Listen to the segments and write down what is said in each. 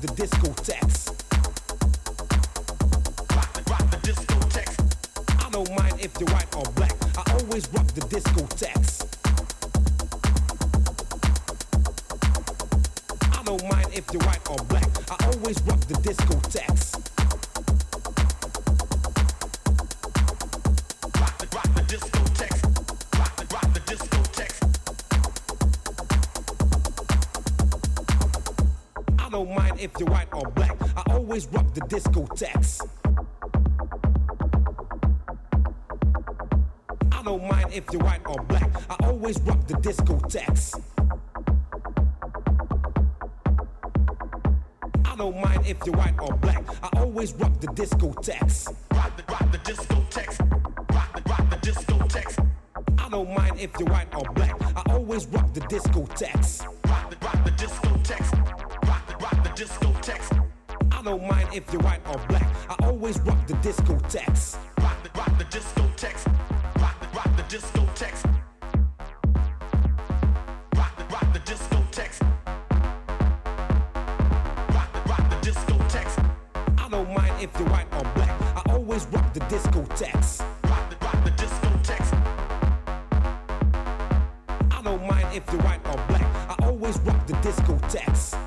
the disco the discotheques. I don't mind if you're white or black. I always rock the discotheques. I don't mind if you're white or black. I always rock the discotheques. Rock the, rock the discotheques. Rock the, rock the discotheques. I don't mind if you're white or black. I always rock the discotheques. Rock the, rock the discotheques. Rock the, rock the discotheques. I don't mind if you're white or black. I always rock the discotheques. Rock the, rock the discotheques. Rock the, rock the discotheques. Rock the, rock the discotheques. Rock the, rock the discotheques. I don't mind if you're white or black. I always rock the discotheques. Rock the, rock the discotheques. I don't mind if you're white or black. I always rock the discotheques.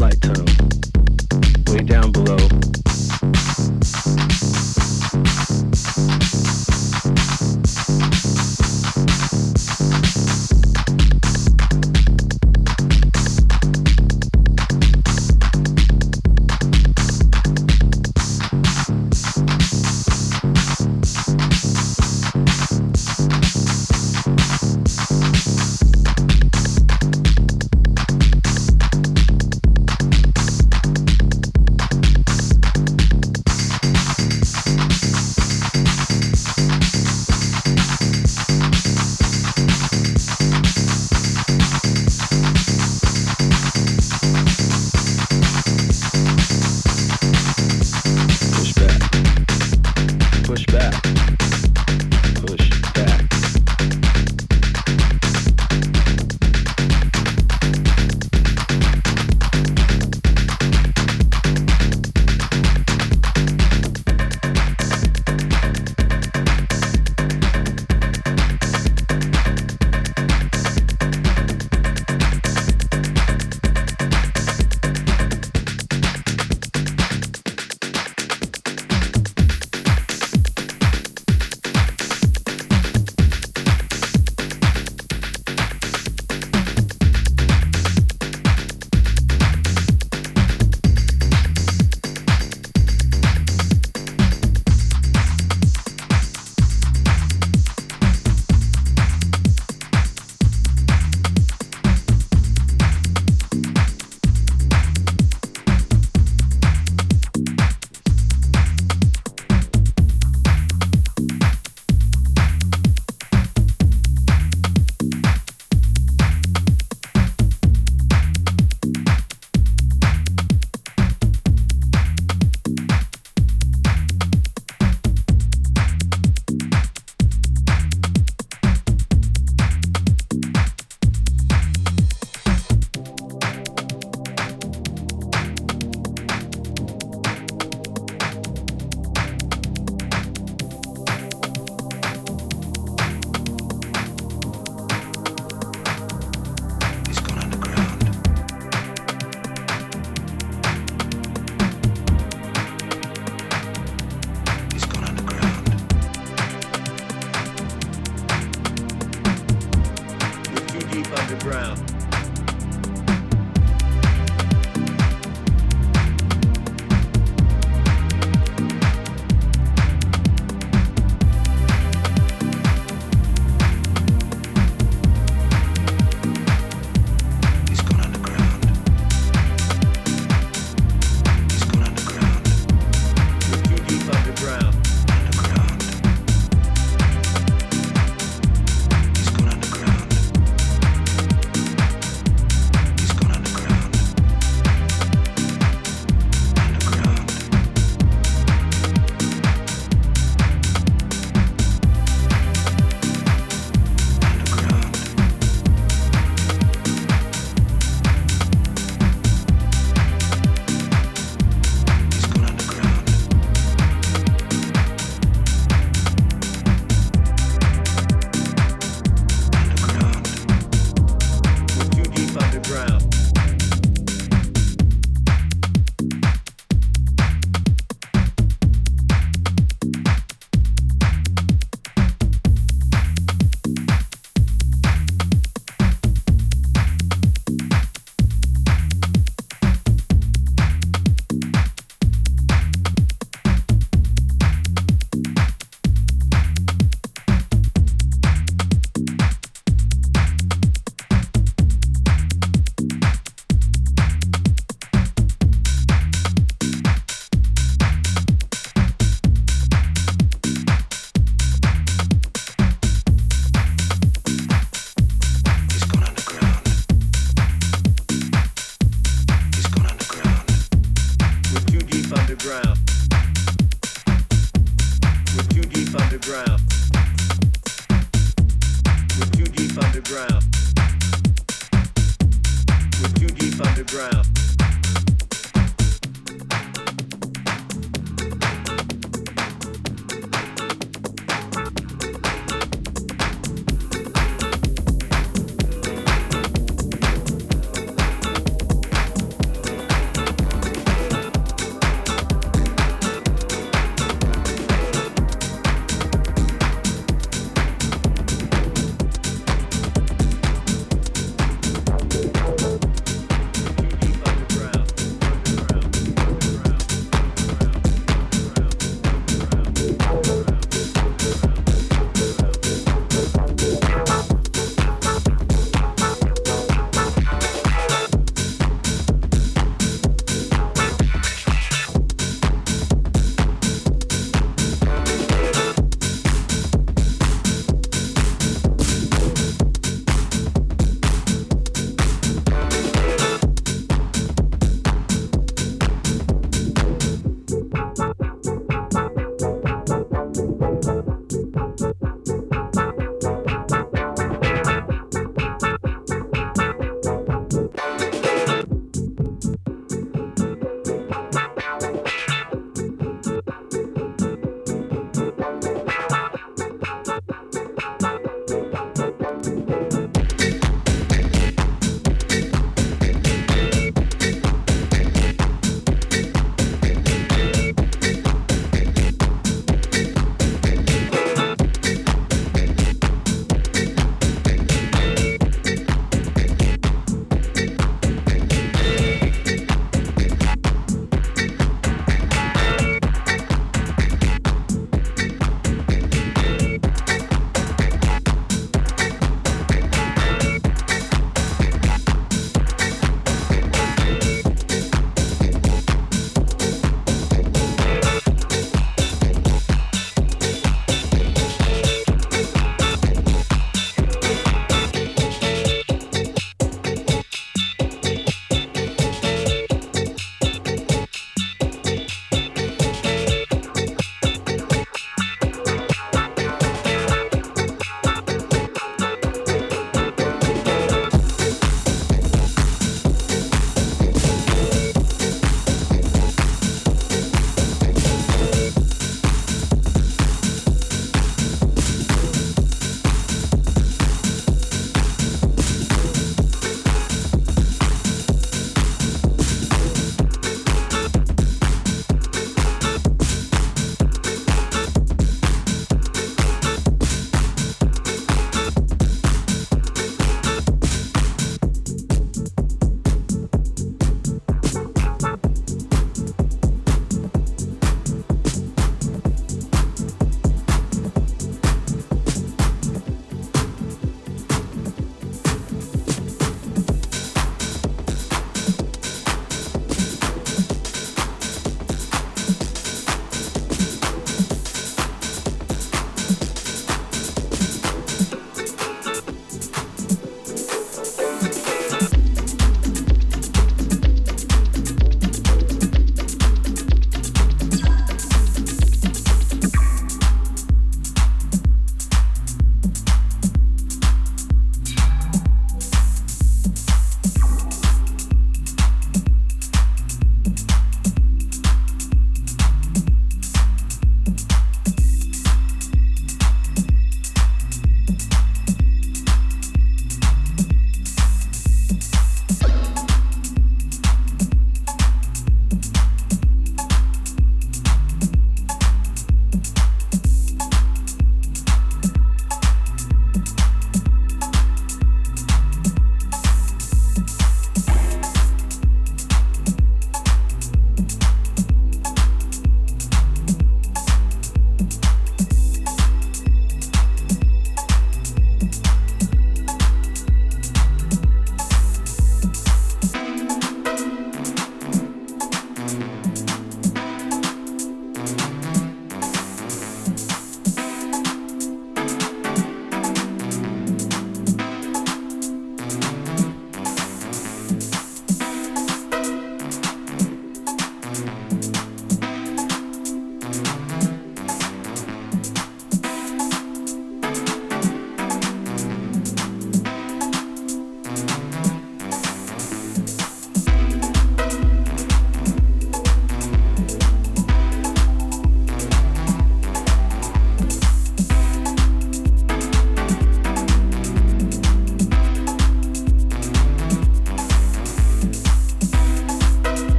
light tunnel way down below.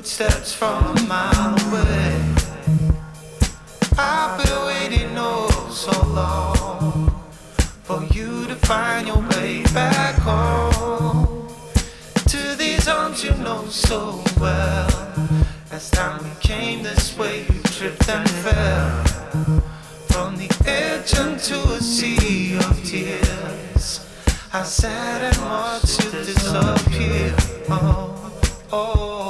footsteps from a mile away. I've been waiting oh so long for you to find your way back home to these arms you know so well. As time we came this way, you tripped and fell from the edge into a sea of tears. I sat and watched you disappear. Oh, oh.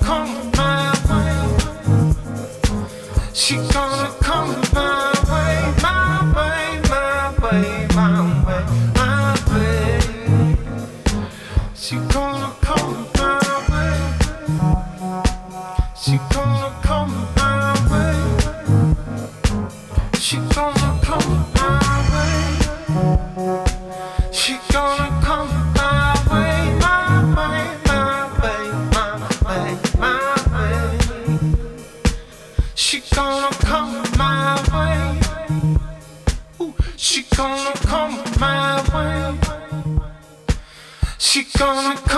gonna